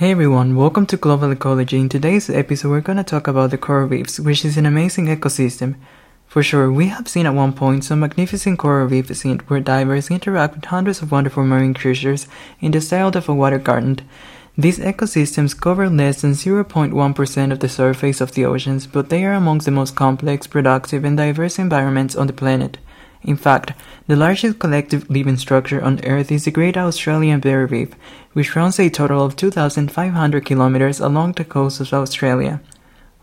Hey everyone, welcome to Global Ecology. In today's episode, we're going to talk about the coral reefs, which is an amazing ecosystem. For sure, we have seen at one point some magnificent coral reef scene where divers interact with hundreds of wonderful marine creatures in the style of a water garden. These ecosystems cover less than 0.1% of the surface of the oceans, but they are amongst the most complex, productive, and diverse environments on the planet. In fact, the largest collective living structure on Earth is the Great Australian Barrier Reef, which runs a total of 2,500 kilometers along the coast of Australia.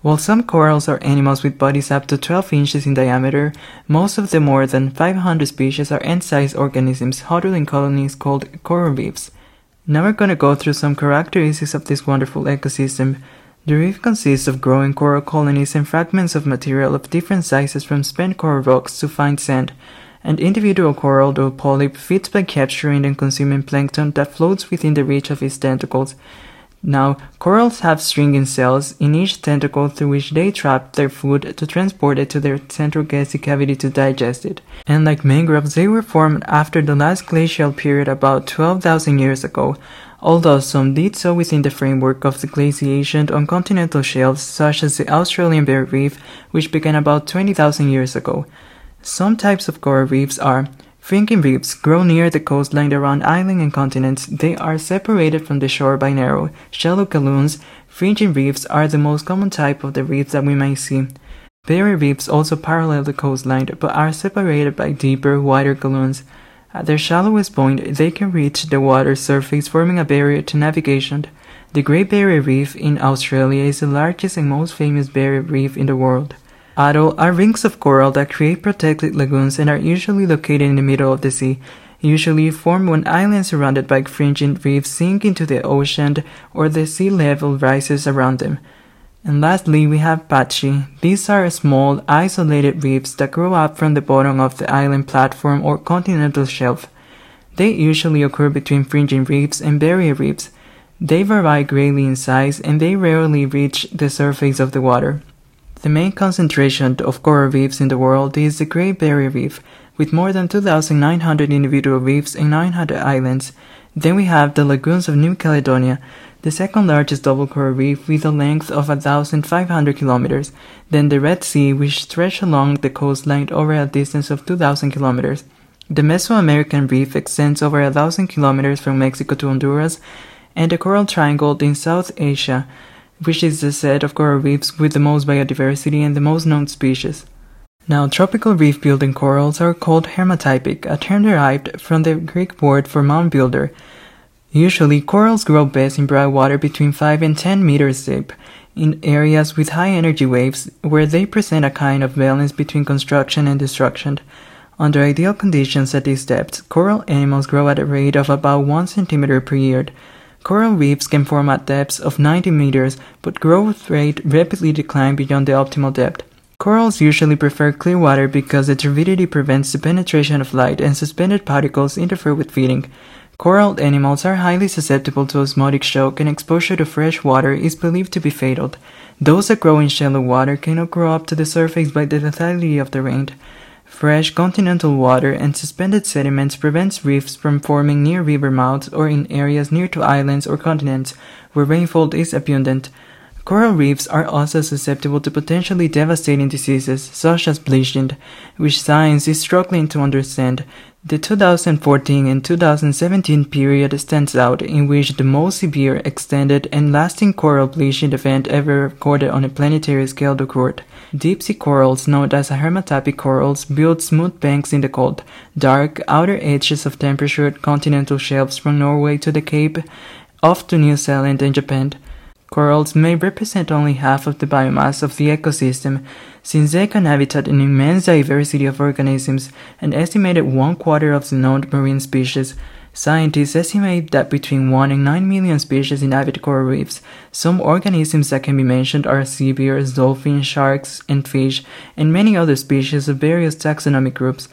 While some corals are animals with bodies up to 12 inches in diameter, most of the more than 500 species are ant-sized organisms huddled in colonies called coral reefs. Now we're to go through some characteristics of this wonderful ecosystem, the reef consists of growing coral colonies and fragments of material of different sizes from spent coral rocks to fine sand. An individual coral or polyp feeds by capturing and consuming plankton that floats within the reach of its tentacles. Now, corals have stinging cells in each tentacle through which they trap their food to transport it to their central gastric cavity to digest it. And like mangroves, they were formed after the last glacial period about 12,000 years ago, although some did so within the framework of the glaciation on continental shelves such as the Australian Barrier Reef, which began about 20,000 years ago. Some types of coral reefs are Fringing reefs grow near the coastline around islands and continents. They are separated from the shore by narrow, shallow galloons. Fringing reefs are the most common type of the reefs that we may see. Barrier reefs also parallel the coastline but are separated by deeper, wider galloons. At their shallowest point, they can reach the water's surface, forming a barrier to navigation. The Great Barrier Reef in Australia is the largest and most famous barrier reef in the world. Atoll are rings of coral that create protected lagoons and are usually located in the middle of the sea, usually formed when islands surrounded by fringing reefs sink into the ocean or the sea level rises around them. And lastly, we have patchy. These are small, isolated reefs that grow up from the bottom of the island platform or continental shelf. They usually occur between fringing reefs and barrier reefs. They vary greatly in size and they rarely reach the surface of the water. The main concentration of coral reefs in the world is the Great Barrier Reef, with more than 2,900 individual reefs and 900 islands. Then we have the lagoons of New Caledonia, the second largest double coral reef with a length of 1,500 kilometers, then the Red Sea, which stretches along the coastline over a distance of 2,000 kilometers. The Mesoamerican Reef extends over 1,000 kilometers from Mexico to Honduras, and the Coral Triangle in South Asia, which is the set of coral reefs with the most biodiversity and the most known species. Now, tropical reef building corals are called hermatypic, a term derived from the Greek word for mound builder, Usually, corals grow best in bright water between 5 and 10 meters deep, in areas with high energy waves, where they present a kind of balance between construction and destruction. Under ideal conditions at these depths, coral animals grow at a rate of about 1 centimeter per year. Coral reefs can form at depths of 90 meters, but growth rate rapidly decline beyond the optimal depth. Corals usually prefer clear water because the turbidity prevents the penetration of light and suspended particles interfere with feeding. Coral animals are highly susceptible to osmotic shock and exposure to fresh water is believed to be fatal. Those that grow in shallow water cannot grow up to the surface by the lethality of the rain. Fresh continental water and suspended sediments prevents reefs from forming near river mouths or in areas near to islands or continents where rainfall is abundant. Coral reefs are also susceptible to potentially devastating diseases such as bleaching, which science is struggling to understand. The 2014 and 2017 period stands out, in which the most severe, extended, and lasting coral bleaching event ever recorded on a planetary scale occurred. Deep sea corals, known as hermatypic corals, build smooth banks in the cold, dark, outer edges of temperate continental shelves from Norway to the Cape, off to New Zealand and Japan. Corals may represent only half of the biomass of the ecosystem, since they can habitat an immense diversity of organisms, an estimated one quarter of the known marine species. Scientists estimate that between 1 and 9 million species inhabit coral reefs. Some organisms that can be mentioned are sea bears, dolphins, sharks, and fish, and many other species of various taxonomic groups.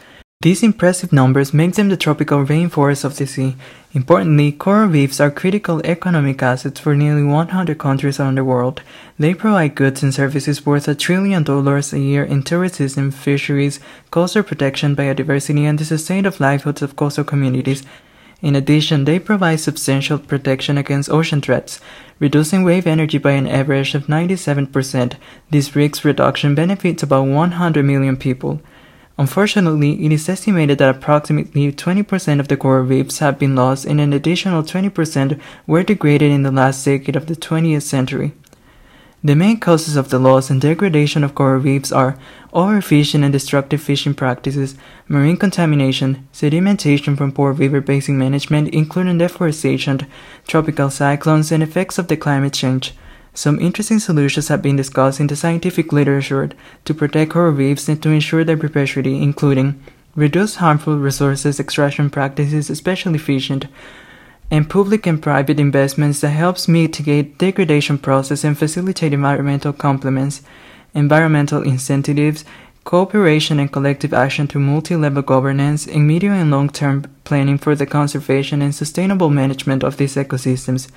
These impressive numbers make them the tropical rainforests of the sea. Importantly, coral reefs are critical economic assets for nearly 100 countries around the world. They provide goods and services worth a trillion dollars a year in tourism, fisheries, coastal protection, biodiversity, and the sustain of livelihoods of coastal communities. In addition, they provide substantial protection against ocean threats, reducing wave energy by an average of 97%. This risk reduction benefits about 100 million people. Unfortunately, it is estimated that approximately 20% of the coral reefs have been lost and an additional 20% were degraded in the last decade of the 20th century. The main causes of the loss and degradation of coral reefs are overfishing and destructive fishing practices, marine contamination, sedimentation from poor river basin management, including deforestation, tropical cyclones, and effects of the climate change. Some interesting solutions have been discussed in the scientific literature to protect coral reefs and to ensure their perpetuity, including reduce harmful resources extraction practices, especially efficient, and public and private investments that helps mitigate degradation process and facilitate environmental complements, environmental incentives, cooperation and collective action through multi-level governance, and medium and long-term planning for the conservation and sustainable management of these ecosystems.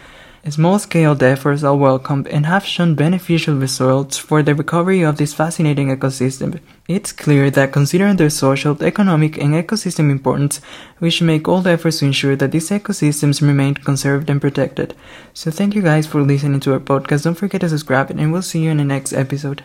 Small-scale efforts are welcomed and have shown beneficial results for the recovery of this fascinating ecosystem. It's clear that considering their social, economic, and ecosystem importance, we should make all efforts to ensure that these ecosystems remain conserved and protected. So thank you guys for listening to our podcast. Don't forget to subscribe and we'll see you in the next episode.